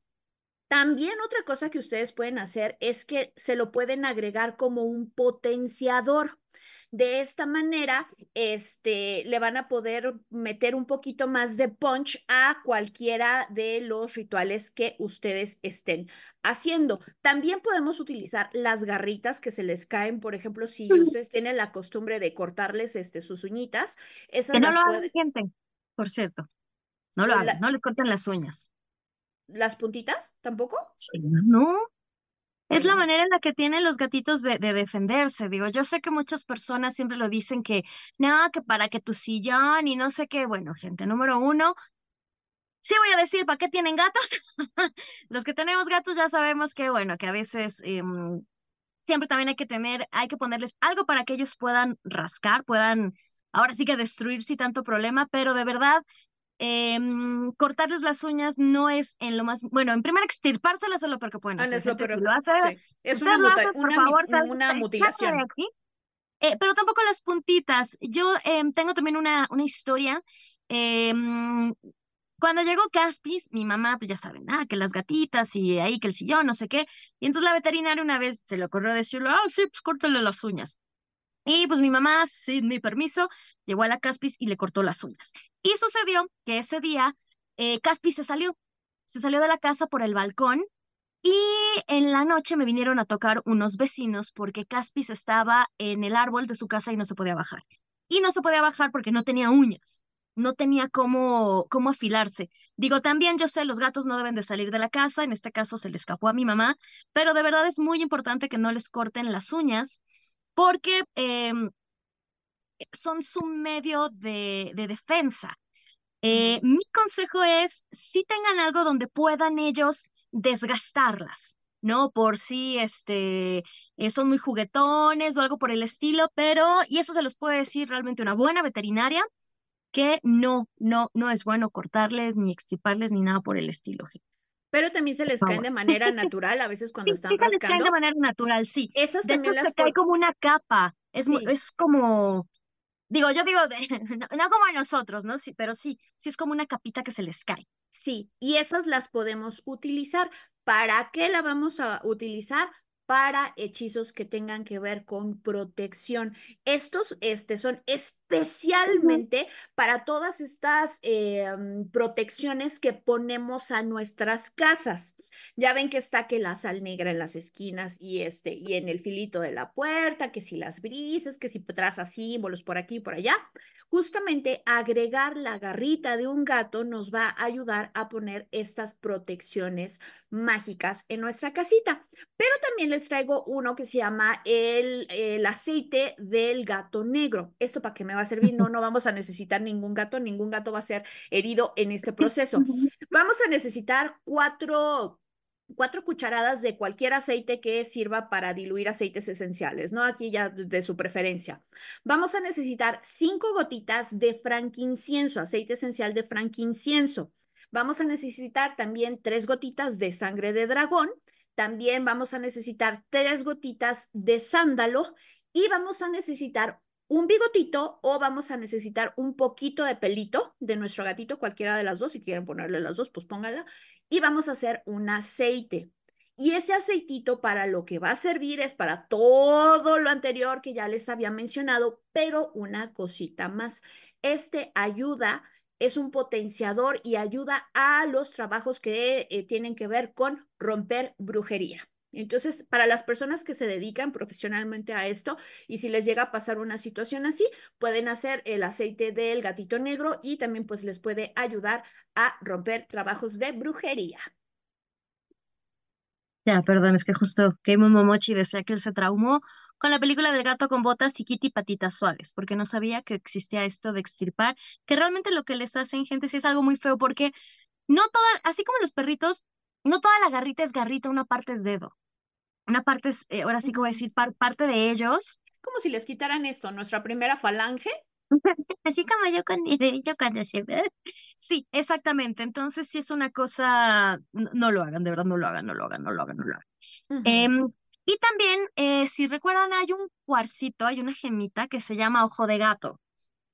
También otra cosa que ustedes pueden hacer es que se lo pueden agregar como un potenciador. De esta manera, este, le van a poder meter un poquito más de punch a cualquiera de los rituales que ustedes estén haciendo. También podemos utilizar las garritas que se les caen, por ejemplo, si ustedes tienen la costumbre de cortarles este, sus uñitas. Esas que no lo hagan, gente, por cierto. No lo hagan, no les corten las uñas. ¿Las puntitas tampoco? no, es la manera en la que tienen los gatitos de, defenderse. Digo, yo sé que muchas personas siempre lo dicen que, no, que para que tu sillón y no sé qué. Bueno, gente, número uno, sí voy a decir, ¿para qué tienen gatos? los que tenemos gatos ya sabemos que, bueno, que a veces em, siempre también hay que tener, hay que ponerles algo para que ellos puedan rascar, puedan ahora sí que destruir sin tanto problema, pero de verdad Em, cortarles las uñas no es en lo más, bueno, en primer extirpárselas es lo peor que pueden ah, hacer. es una, una, mutilación. Eh, pero tampoco las puntitas. Yo em, tengo también una, una historia. Em, Cuando llegó Caspis, mi mamá, pues ya saben, ah, que las gatitas y ahí que el sillón, no sé qué. Y entonces la veterinaria una vez se le ocurrió decirle, ah, sí, pues córtale las uñas. Y pues mi mamá, sin mi permiso, llegó a la Caspis y le cortó las uñas. Y sucedió que ese día eh, Caspis se salió, se salió de la casa por el balcón y en la noche me vinieron a tocar unos vecinos porque Caspis estaba en el árbol de su casa y no se podía bajar. Y no se podía bajar porque no tenía uñas no tenía cómo, cómo afilarse. Digo, también yo sé, los gatos no deben de salir de la casa, en este caso se le escapó a mi mamá, pero de verdad es muy importante que no les corten las uñas porque em, son su medio de, defensa. Eh, mi consejo es, si tengan algo donde puedan ellos desgastarlas, ¿no? Por si este, eh, son muy juguetones o algo por el estilo, pero, y eso se los puede decir realmente una buena veterinaria, que no, no, no es bueno cortarles, ni extirparles, ni nada por el estilo. Pero también se les caen de manera natural a veces cuando están rascando. Se les caen de manera natural, sí. Esas de también se cae como una capa. Es, es como, digo, yo digo, no, como a nosotros, ¿no? Sí, pero sí, sí es como una capita que se les cae. Sí, y esas las podemos utilizar. ¿Para qué la vamos a utilizar? Para hechizos que tengan que ver con protección. Estos este, son especialmente para todas estas em, protecciones que ponemos a nuestras casas. Ya ven que está que la sal negra en las esquinas y, este, y en el filito de la puerta, que si las brisas, que si traza símbolos por aquí y por allá. Justamente agregar la garrita de un gato nos va a ayudar a poner estas protecciones mágicas en nuestra casita. Pero también les traigo uno que se llama el, el aceite del gato negro. ¿Esto para qué me va a servir? No, no vamos a necesitar ningún gato, ningún gato va a ser herido en este proceso. Vamos a necesitar cuatro cuatro cucharadas de cualquier aceite que sirva para diluir aceites esenciales, ¿no? Aquí ya de su preferencia. Vamos a necesitar cinco gotitas de franquincienso, aceite esencial de franquincienso. Vamos a necesitar también tres gotitas de sangre de dragón. También vamos a necesitar tres gotitas de sándalo y vamos a necesitar un bigotito o vamos a necesitar un poquito de pelito de nuestro gatito, cualquiera de las dos. Si quieren ponerle las dos, pues póngala y vamos a hacer un aceite. Y ese aceitito para lo que va a servir es para todo lo anterior que ya les había mencionado, pero una cosita más. Este ayuda, es un potenciador y ayuda a los trabajos que eh, tienen que ver con romper brujería. Entonces, para las personas que se dedican profesionalmente a esto y si les llega a pasar una situación así, pueden hacer el aceite del gatito negro y también pues les puede ayudar a romper trabajos de brujería. Ya, perdón, es que justo Keimo Momochi decía que él se traumó con la película del gato con botas y Kitty patitas suaves, porque no sabía que existía esto de extirpar, que realmente lo que les hacen gente sí es algo muy feo, porque no toda, así como los perritos, no toda la garrita es garrita, una parte es dedo una parte, es, eh, ahora sí que voy a decir, parte de ellos. Es como si les quitaran esto, nuestra primera falange. Así como yo con yo cuando se ve. Sí, exactamente. Entonces, si es una cosa, no, lo hagan, de verdad, no lo hagan, no lo hagan, no lo hagan, no lo hagan. Em, y también, eh, si recuerdan, hay un cuarcito, hay una gemita que se llama ojo de gato.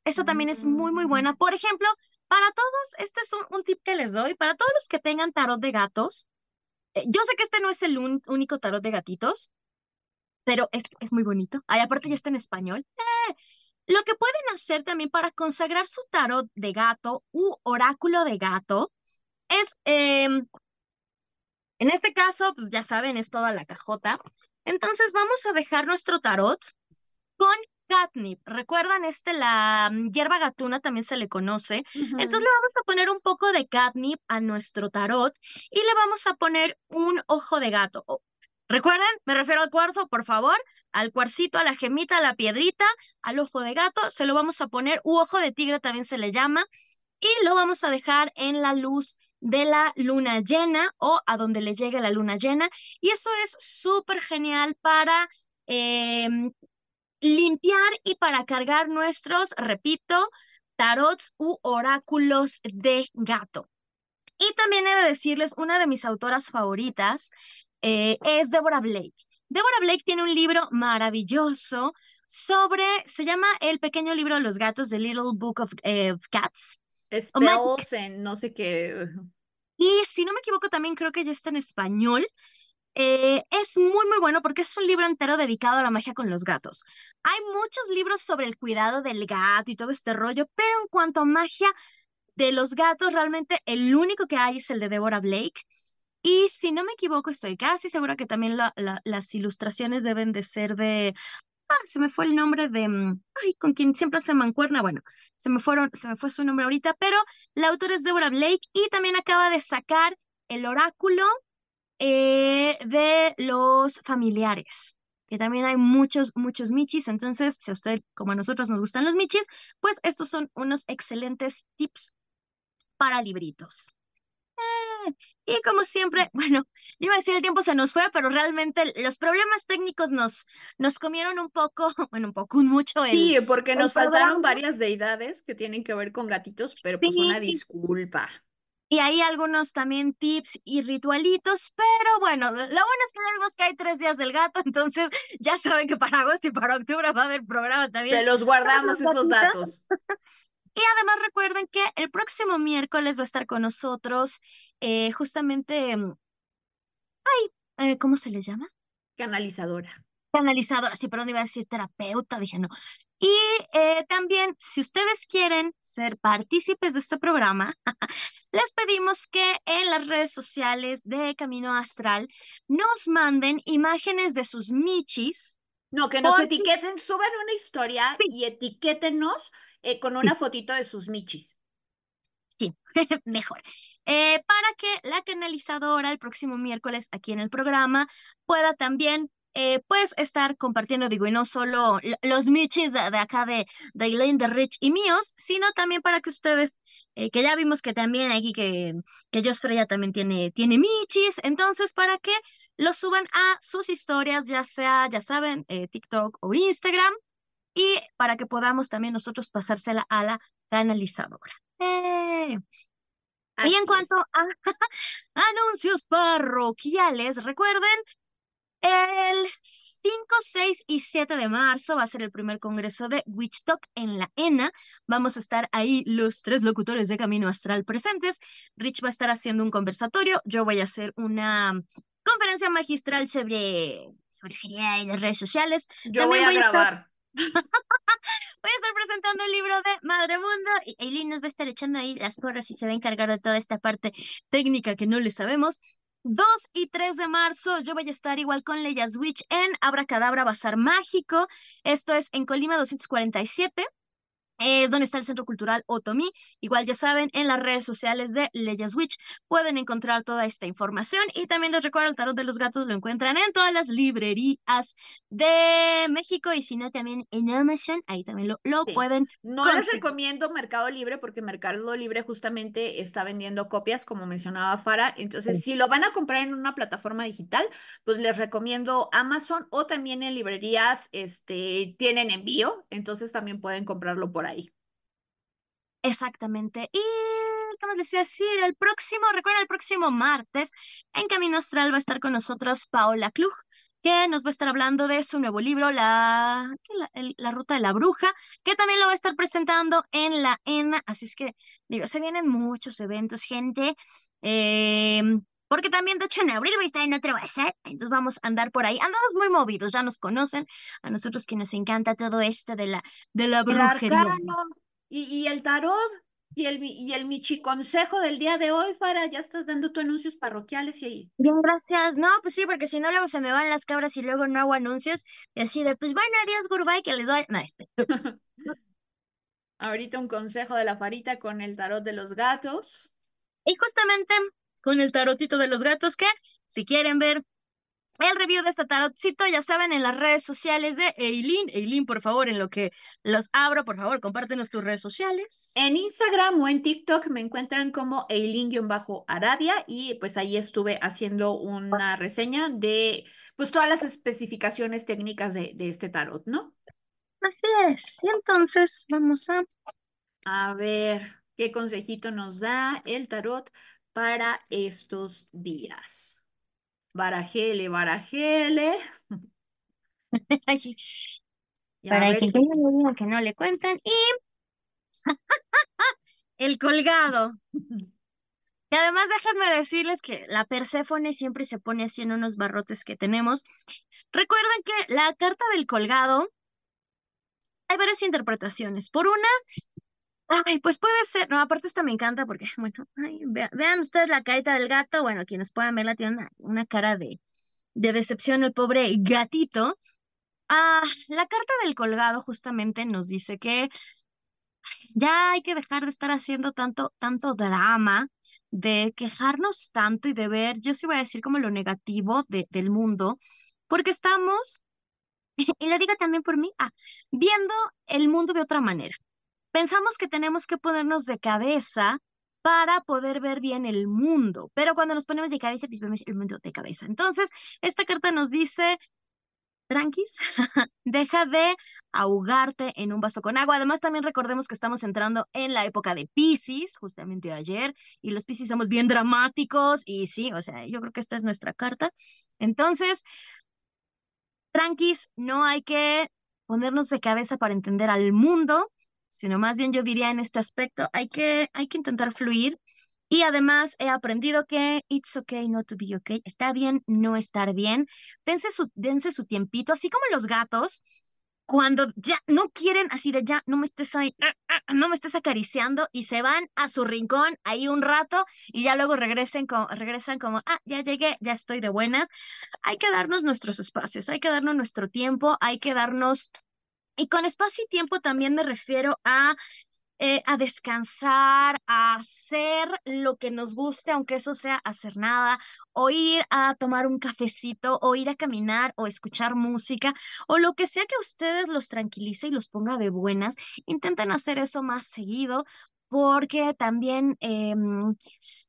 Esa también es muy, muy buena. Mm. Por ejemplo, para todos, este es un tip que les doy, para todos los que tengan tarot de gatos, yo sé que este no es el único tarot de gatitos, pero es, es muy bonito. Ay, aparte ya está en español. Eh, lo que pueden hacer también para consagrar su tarot de gato u oráculo de gato es, em, en este caso, pues ya saben, es toda la cajota. Entonces vamos a dejar nuestro tarot con catnip. ¿Recuerdan este? La mm, hierba gatuna también se le conoce. Entonces le vamos a poner un poco de catnip a nuestro tarot y le vamos a poner un ojo de gato. Recuerden, me refiero al cuarzo, por favor, al cuarcito, a la gemita, a la piedrita, al ojo de gato, se lo vamos a poner, u ojo de tigre también se le llama, y lo vamos a dejar en la luz de la luna llena o a donde le llegue la luna llena. Y eso es súper genial para em, limpiar y para cargar nuestros, repito, tarots u oráculos de gato. Y también he de decirles, una de mis autoras favoritas eh, es Deborah Blake. Deborah Blake tiene un libro maravilloso sobre, se llama El pequeño libro de los gatos, The Little Book of, eh, Cats. Spells en no sé qué. Y si no me equivoco, también creo que ya está en español. Eh, es muy, muy bueno porque es un libro entero dedicado a la magia con los gatos. Hay muchos libros sobre el cuidado del gato y todo este rollo, pero en cuanto a magia de los gatos, realmente el único que hay es el de Deborah Blake. Y si no me equivoco, estoy casi segura que también las ilustraciones deben de ser de... Ah, se me fue el nombre de... Mm, ay, con quien siempre se mancuerna. Bueno, se me, fueron, se me fue su nombre ahorita, pero la autora es Deborah Blake y también acaba de sacar el oráculo eh, de los familiares, que también hay muchos, muchos michis. Entonces, si a usted, como a nosotros nos gustan los michis, pues estos son unos excelentes tips para libritos. Eh, y como siempre, bueno, yo iba a decir el tiempo se nos fue, pero realmente los problemas técnicos nos, nos comieron un poco, bueno, un poco, un mucho. sí, porque nos faltaron varias deidades que tienen que ver con gatitos, pero pues una disculpa. Y hay algunos también tips y ritualitos, pero bueno, lo bueno es que ya vimos que hay tres días del gato, entonces ya saben que para agosto y para octubre va a haber programa también. Se los guardamos esos datos. Y además recuerden que el próximo miércoles va a estar con nosotros eh, justamente, mm, ay, eh, ¿cómo se le llama? Canalizadora. Canalizadora, sí, perdón, iba a decir terapeuta, dije no. Y eh, también, si ustedes quieren ser partícipes de este programa, les pedimos que en las redes sociales de Camino Astral nos manden imágenes de sus michis. No, que nos etiqueten, suban una historia y etiquétenos eh, con una fotito de sus michis. Sí, mejor. Eh, para que la canalizadora el próximo miércoles aquí en el programa pueda también eh, pues estar compartiendo, digo, y no solo los michis de, acá de, de Elaine, de Rich y míos, sino también para que ustedes, eh, que ya vimos que también aquí que, que Jos Freya también tiene, tiene michis, entonces para que los suban a sus historias, ya sea, ya saben, eh, TikTok o Instagram, y para que podamos también nosotros pasársela a la canalizadora. Y en cuanto a anuncios parroquiales, recuerden el 5, 6 y 7 de marzo va a ser el primer congreso de Witch Talk en la ENA. Vamos a estar ahí los tres locutores de Camino Astral presentes. Rich va a estar haciendo un conversatorio. Yo voy a hacer una conferencia magistral sobre brujería y las redes sociales. Yo voy a, grabar. voy a estar presentando el libro de Madre Mundo y Eileen nos va a estar echando ahí las porras y se va a encargar de toda esta parte técnica que no le sabemos. 2 y 3 de marzo yo voy a estar igual con Leia Switch en Abracadabra Bazar Mágico. Esto es en Colima 247 es donde está el Centro Cultural Otomí. Igual ya saben, en las redes sociales de Leyes Witch pueden encontrar toda esta información. Y también les recuerdo, el tarot de los gatos lo encuentran en todas las librerías de México y si no, también en Amazon, ahí también lo, lo pueden. No les recomiendo Mercado Libre porque Mercado Libre justamente está vendiendo copias, como mencionaba Fara. Entonces, si lo van a comprar en una plataforma digital, pues les recomiendo Amazon o también en librerías, este, tienen envío, entonces también pueden comprarlo por ahí. Exactamente. Y, ¿cómo les decía decir? El próximo, recuerda, el próximo martes, en Camino Astral va a estar con nosotros Paola Klug, que nos va a estar hablando de su nuevo libro, La, la, Ruta de la Bruja, que también lo va a estar presentando en la ENA. Así es que, digo, se vienen muchos eventos, gente. Eh, porque también, de hecho, en abril voy a estar en otro bazar, entonces vamos a andar por ahí. Andamos muy movidos, ya nos conocen, a nosotros que nos encanta todo esto de la, de la brujería. y, y el tarot, y el, y el Michi Consejo del día de hoy, Fara, ya estás dando tus anuncios parroquiales y ahí. Bien, gracias. No, pues sí, porque si no, luego se me van las cabras y luego no hago anuncios. Y así de, pues bueno, adiós, goodbye, que les doy. No, este. Ahorita un consejo de la Farita con el tarot de los gatos. Y justamente con el tarotito de los gatos que si quieren ver el review de este tarotcito, ya saben, en las redes sociales de Eileen. Eileen, por favor, en lo que los abro, por favor, compártenos tus redes sociales. En Instagram o en TikTok me encuentran como Eileen-Aradia y pues ahí estuve haciendo una reseña de pues todas las especificaciones técnicas de, de este tarot, ¿no? Así es. Y entonces vamos a... A ver, ¿qué consejito nos da el tarot para estos días. Barajele, barajele. para que, que no le cuentan. Y el colgado. Y además déjenme decirles que la Perséfone siempre se pone así en unos barrotes que tenemos. Recuerden que la carta del colgado hay varias interpretaciones. Por una, ay, pues puede ser, no, aparte esta me encanta porque, bueno, vean ustedes la carita del gato, bueno, quienes puedan verla tiene una, cara de, de decepción el pobre gatito. Ah, la carta del colgado justamente nos dice que ya hay que dejar de estar haciendo tanto, tanto drama, de quejarnos tanto y de ver, yo sí voy a decir como lo negativo de, del mundo, porque estamos, y lo digo también por mí, ah, viendo el mundo de otra manera. Pensamos que tenemos que ponernos de cabeza para poder ver bien el mundo, pero cuando nos ponemos de cabeza, pues vemos el mundo de cabeza. Entonces, esta carta nos dice, tranquis, deja de ahogarte en un vaso con agua. Además, también recordemos que estamos entrando en la época de Pisces, justamente ayer, y los Pisces somos bien dramáticos, y sí, o sea, yo creo que esta es nuestra carta. Entonces, tranquis, no hay que ponernos de cabeza para entender al mundo, sino más bien yo diría en este aspecto, hay que, hay que intentar fluir y además he aprendido que it's okay not to be okay. Está bien no estar bien. Dense su, dense su tiempito, así como los gatos, cuando ya no quieren, así de ya, no me estés ahí, ah, ah, no me estés acariciando y se van a su rincón ahí un rato y ya luego regresen como, regresan como, ah, ya llegué, ya estoy de buenas. Hay que darnos nuestros espacios, hay que darnos nuestro tiempo, hay que darnos y con espacio y tiempo también me refiero a eh, a descansar, a hacer lo que nos guste, aunque eso sea hacer nada, o ir a tomar un cafecito, o ir a caminar, o escuchar música, o lo que sea que a ustedes los tranquilice y los ponga de buenas. Intenten hacer eso más seguido, porque también em,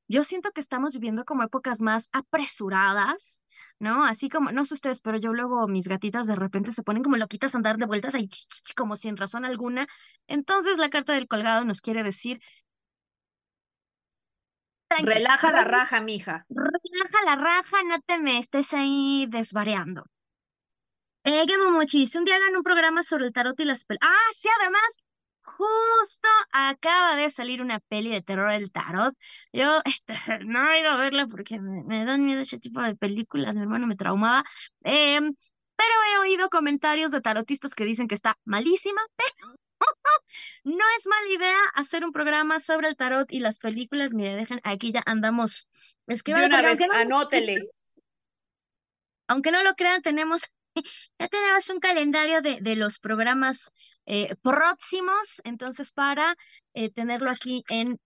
yo siento que estamos viviendo como épocas más apresuradas, ¿no? Así como, no sé ustedes, pero yo luego mis gatitas de repente se ponen como loquitas a andar de vueltas ahí, como sin razón alguna. Entonces la carta del colgado nos quiere decir... Relaja la raja, mija. Relaja la raja, no te me estés ahí desvariando. Eh, Momochi, un día hagan un programa sobre el tarot y las pel... Ah, sí, además, justo acaba de salir una peli de terror del tarot. Yo este, no he ido a verla porque me, dan miedo ese tipo de películas, mi hermano me traumaba. Em, pero he oído comentarios de tarotistas que dicen que está malísima, pero no es mala idea hacer un programa sobre el tarot y las películas. Mire, dejen, aquí ya andamos. De una vez, anótele. Aunque no lo crean, tenemos ya tenemos un calendario de, de los programas eh, próximos, entonces para eh, tenerlo aquí en,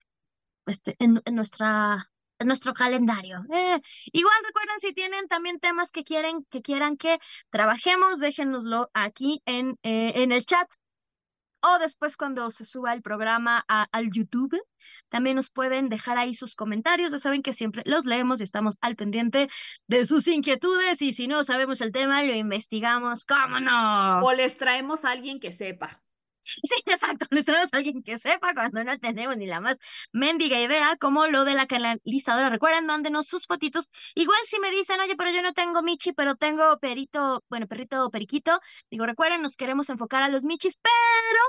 este, en, nuestra en nuestro calendario. Eh, igual recuerden si tienen también temas que quieren que quieran que trabajemos, déjenoslo aquí en, en el chat o después cuando se suba el programa al YouTube. También nos pueden dejar ahí sus comentarios, ya saben que siempre los leemos y estamos al pendiente de sus inquietudes y si no sabemos el tema, lo investigamos, ¿cómo no? O les traemos a alguien que sepa. Sí, exacto, les traemos a alguien que sepa cuando no tenemos ni la más mendiga idea, como lo de la canalizadora. Recuerden, mándenos sus fotitos. Igual si me dicen, oye, pero yo no tengo Michi, pero tengo perito, bueno, perrito periquito. Digo, recuerden, nos queremos enfocar a los Michis, pero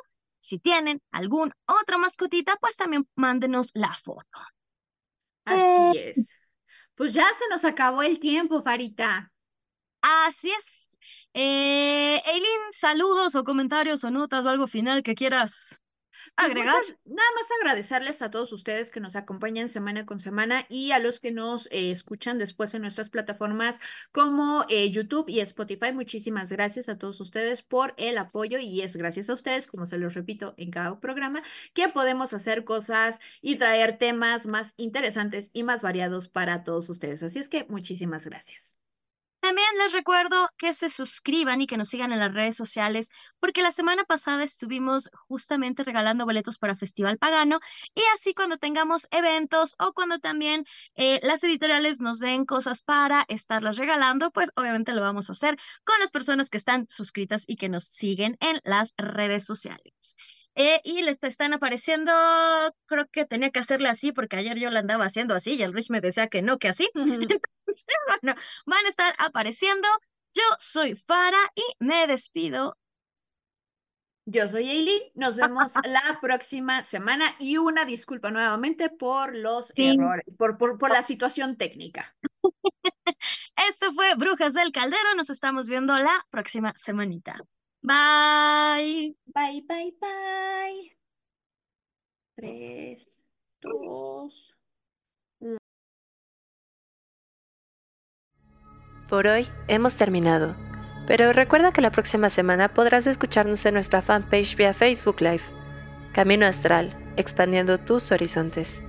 si tienen algún otra mascotita, pues también mándenos la foto. Así es. Pues ya se nos acabó el tiempo, Farita. Así es. Eh, Eileen, saludos o comentarios o notas o algo final que quieras pues agregar. nada más agradecerles a todos ustedes que nos acompañan semana con semana y a los que nos eh, escuchan después en nuestras plataformas como eh, YouTube y Spotify. Muchísimas gracias a todos ustedes por el apoyo y es gracias a ustedes, como se los repito en cada programa, que podemos hacer cosas y traer temas más interesantes y más variados para todos ustedes. Así es que muchísimas gracias. También les recuerdo que se suscriban y que nos sigan en las redes sociales, porque la semana pasada estuvimos justamente regalando boletos para Festival Pagano y así cuando tengamos eventos o cuando también eh, las editoriales nos den cosas para estarlas regalando, pues obviamente lo vamos a hacer con las personas que están suscritas y que nos siguen en las redes sociales. Eh, y les están apareciendo, creo que tenía que hacerle así porque ayer yo la andaba haciendo así y el Rich me decía que no, que así. Entonces, bueno, van a estar apareciendo. Yo soy Fara y me despido Yo soy Eileen, nos vemos la próxima semana y una disculpa nuevamente por los Sí. errores, por, por, por la situación técnica. Esto fue Brujas del Caldero. Nos estamos viendo la próxima semanita. Bye. Bye, bye, bye. Tres, dos. Por hoy hemos terminado, pero recuerda que la próxima semana podrás escucharnos en nuestra fanpage vía Facebook Live. Camino Astral, expandiendo tus horizontes.